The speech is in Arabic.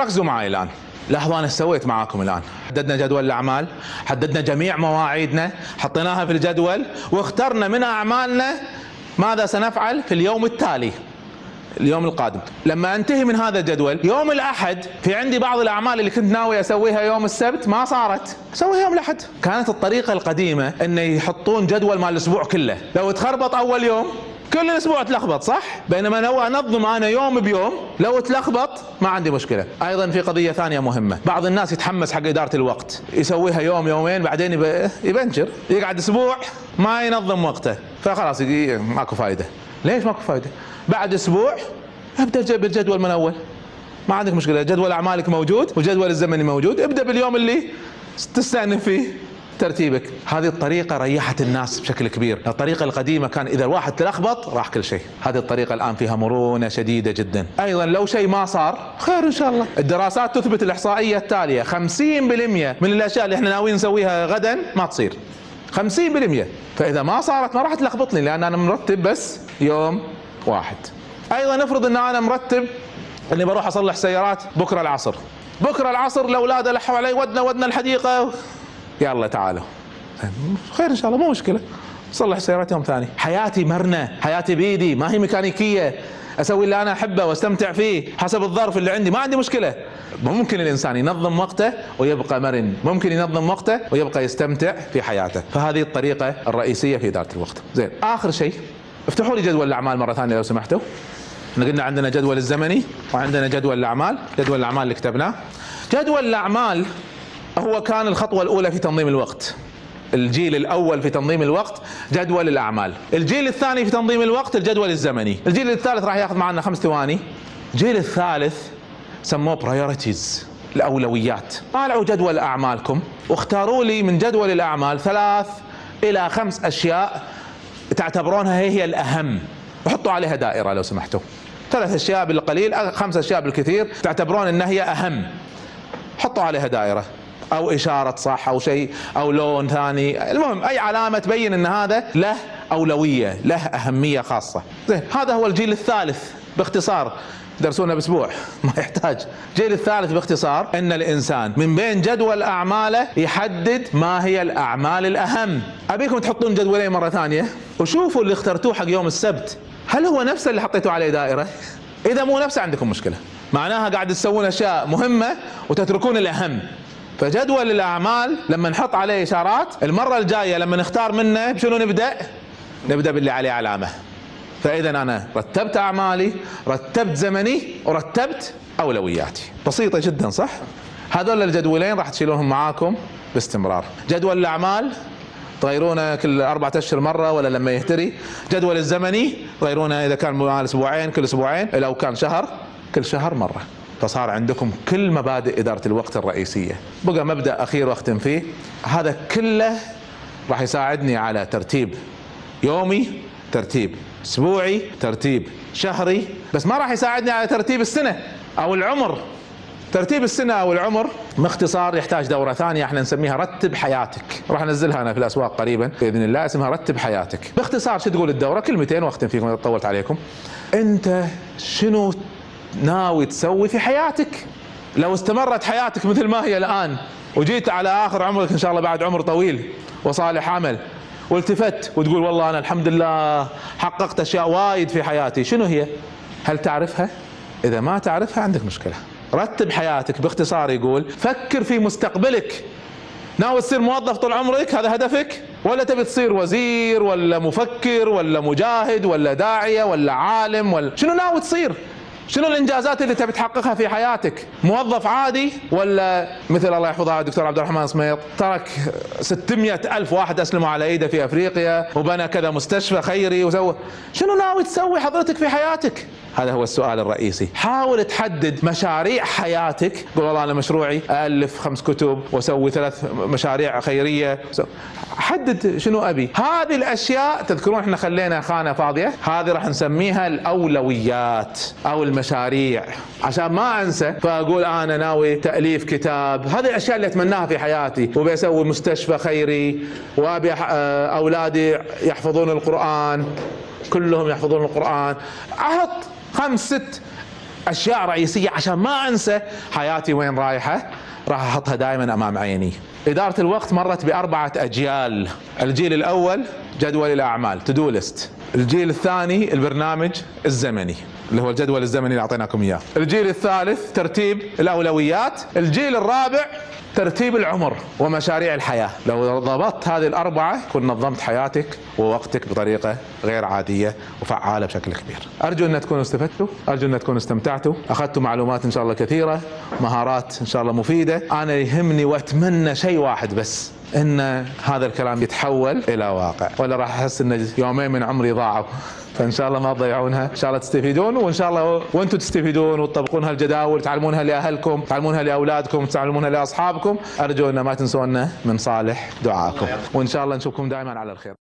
ركزوا معي الآن. أنا إيش سويت معاكم الآن. حددنا جدول الأعمال حددنا جميع مواعيدنا حطيناها في الجدول واخترنا من أعمالنا ماذا سنفعل في اليوم التالي اليوم القادم. لما أنتهي من هذا الجدول يوم الأحد في عندي بعض الأعمال اللي كنت ناوي أسويها يوم السبت ما صارت. أسويها يوم الأحد. كانت الطريقة القديمة انه يحطون جدول مال الأسبوع كله. لو تخربط أول يوم كل الأسبوع تلخبط صح؟ بينما لو أنظم أنا يوم بيوم لو تلخبط ما عندي مشكلة. أيضا في قضية ثانية مهمة. بعض الناس يتحمس حق إدارة الوقت. يسويها يوم يومين بعدين يب- يبنشر يقعد أسبوع ما ينظم وقته. فخلاص ماكو فايدة. ليش ماكو فايدة؟ بعد أسبوع ابدأ بالجدول من أول. ما عندك مشكلة. جدول أعمالك موجود والجدول الزمني موجود. ابدأ باليوم اللي تستأنف فيه. ترتيبك. هذه الطريقة ريحت الناس بشكل كبير. الطريقة القديمة كان إذا الواحد تلخبط راح كل شيء. هذه الطريقة الآن فيها مرونة شديدة جدا. أيضا لو شيء ما صار خير إن شاء الله. الدراسات تثبت الإحصائية التالية. 50% من الأشياء اللي إحنا ناويين نسويها غدا ما تصير. 50% فإذا ما صارت ما راح تلخبطني لأن أنا مرتب بس يوم واحد. أيضا نفرض أن أنا مرتب إني بروح أصلح سيارات بكرة العصر. بكرة العصر الاولاد لحوا علي ودنا ودنا الحديقة. يلا تعالوا. خير إن شاء الله مو مشكلة. صلح سيارات يوم ثاني. حياتي مرنة حياتي بيدي ما هي ميكانيكية. أسوي اللي أنا أحبه وأستمتع فيه حسب الظرف اللي عندي ما عندي مشكلة. ممكن الإنسان ينظم وقته ويبقى مرن. ممكن ينظم وقته ويبقى يستمتع في حياته. فهذه الطريقة الرئيسية في إدارة الوقت. زين آخر شيء افتحوا لي جدول الأعمال مرة ثانية لو سمحتوا. إحنا قلنا عندنا جدول الزمني وعندنا جدول الأعمال. جدول الأعمال اللي كتبناه. جدول الأعمال هو كان الخطوة الأولى في تنظيم الوقت. الجيل الأول في تنظيم الوقت جدول الأعمال. الجيل الثاني في تنظيم الوقت الجدول الزمني. الجيل الثالث راح ياخذ معنا خمس ثواني. الجيل الثالث سموه برايورتيز الأولويات. طالعوا جدول أعمالكم واختاروا لي من جدول الأعمال ثلاث إلى خمس أشياء تعتبرونها هي هي الأهم. وحطوا عليها دائرة لو سمحتوا. ثلاث أشياء بالقليل خمس أشياء بالكثير تعتبرون إنها هي أهم. حطوا عليها دائرة. أو إشارة صح أو شيء أو لون ثاني. المهم أي علامة تبين إن هذا له أولوية له أهمية خاصة. زين هذا هو الجيل الثالث باختصار. درسونا بأسبوع؟ ما يحتاج. الجيل الثالث باختصار إن الإنسان من بين جدول أعماله يحدد ما هي الأعمال الأهم. أبيكم تحطون جدولين مرة ثانية؟ وشوفوا اللي اخترتوه حق يوم السبت. هل هو نفسه اللي حطيتوا عليه دائرة؟ إذا مو نفسه عندكم مشكلة. معناها قاعد تسوون أشياء مهمة وتتركون الأهم. فجدول الأعمال لما نحط عليه إشارات المرة الجاية لما نختار منه بشنو نبدأ؟ نبدأ باللي عليه علامة. فإذا أنا رتبت أعمالي رتبت زمني ورتبت أولوياتي. بسيطة جدا صح؟ هذول الجدولين راح تشيلونهم معاكم باستمرار. جدول الأعمال تغيرونه كل أربعة أشهر مرة ولا لما يهتري. جدول الزمني تغيرونه إذا كان مال أسبوعين كل أسبوعين لو كان شهر كل شهر مرة. فصار عندكم كل مبادئ إدارة الوقت الرئيسية. بقى مبدأ أخير واختم فيه. هذا كله راح يساعدني على ترتيب يومي ترتيب أسبوعي ترتيب شهري. بس ما راح يساعدني على ترتيب السنة أو العمر. ترتيب السنة أو العمر باختصار يحتاج دورة ثانية إحنا نسميها رتب حياتك. راح أنزلها أنا في الأسواق قريبا. بإذن الله اسمها رتب حياتك. باختصار شو تقول الدورة؟ كلمتين واختم فيكم اذا طولت عليكم. أنت شنو ناوي تسوي في حياتك. لو استمرت حياتك مثل ما هي الآن وجيت على آخر عمرك إن شاء الله بعد عمر طويل وصالح عمل والتفت وتقول والله أنا الحمد لله حققت أشياء وايد في حياتي شنو هي؟ هل تعرفها؟ إذا ما تعرفها عندك مشكلة. رتب حياتك باختصار يقول فكر في مستقبلك. ناوي تصير موظف طول عمرك؟ هذا هدفك؟ ولا تبي تصير وزير ولا مفكر ولا مجاهد ولا داعية ولا عالم ولا شنو ناوي تصير؟ شنو الإنجازات اللي تبي تحققها في حياتك؟ موظف عادي ولا مثل الله يحفظها الدكتور عبد الرحمن سميط ترك 600 ألف واحد أسلموا على إيده في أفريقيا وبنى كذا مستشفى خيري وسوى شنو ناوي تسوي حضرتك في حياتك؟ هذا هو السؤال الرئيسي. حاول تحدد مشاريع حياتك. قول والله أنا مشروعي ألف خمس كتب وأسوي ثلاث مشاريع خيرية. حدد شنو أبي. هذه الأشياء تذكرون إحنا خلينا خانة فاضية. هذه راح نسميها الأولويات أو المشاريع. عشان ما أنسى فأقول أنا ناوي تأليف كتاب. هذه الأشياء اللي أتمناها في حياتي. وبي أسوي مستشفى خيري وأبي أولادي يحفظون القرآن. كلهم يحفظون القرآن. أحط خمس ست أشياء رئيسية عشان ما أنسى حياتي وين رايحة راح أحطها دائما أمام عيني. إدارة الوقت مرت بأربعة أجيال. الجيل الأول جدول الأعمال تو ليست الجيل الثاني البرنامج الزمني اللي هو الجدول الزمني اللي أعطيناكم إياه. الجيل الثالث ترتيب الأولويات. الجيل الرابع ترتيب العمر ومشاريع الحياة. لو ضبطت هذه الأربعة كن نظمت حياتك ووقتك بطريقة غير عادية وفعالة بشكل كبير. أرجو أن تكونوا استفدتوا أرجو أن تكونوا استمتعتوا. أخذتوا معلومات إن شاء الله كثيرة مهارات إن شاء الله مفيدة. أنا يهمني وأتمنى شيء واحد بس. إن هذا الكلام يتحول إلى واقع. ولا راح أحس إن يومين من عمري ضاعوا. فإن شاء الله ما تضيعونها. إن شاء الله تستفيدون. وإن شاء الله وأنتم تستفيدون وتطبقون هالجداول. تعلمونها لأهلكم. تعلمونها لأولادكم. تعلمونها لأصحابكم. أرجو إن ما تنسونا من صالح دعائكم وإن شاء الله نشوفكم دائما على الخير.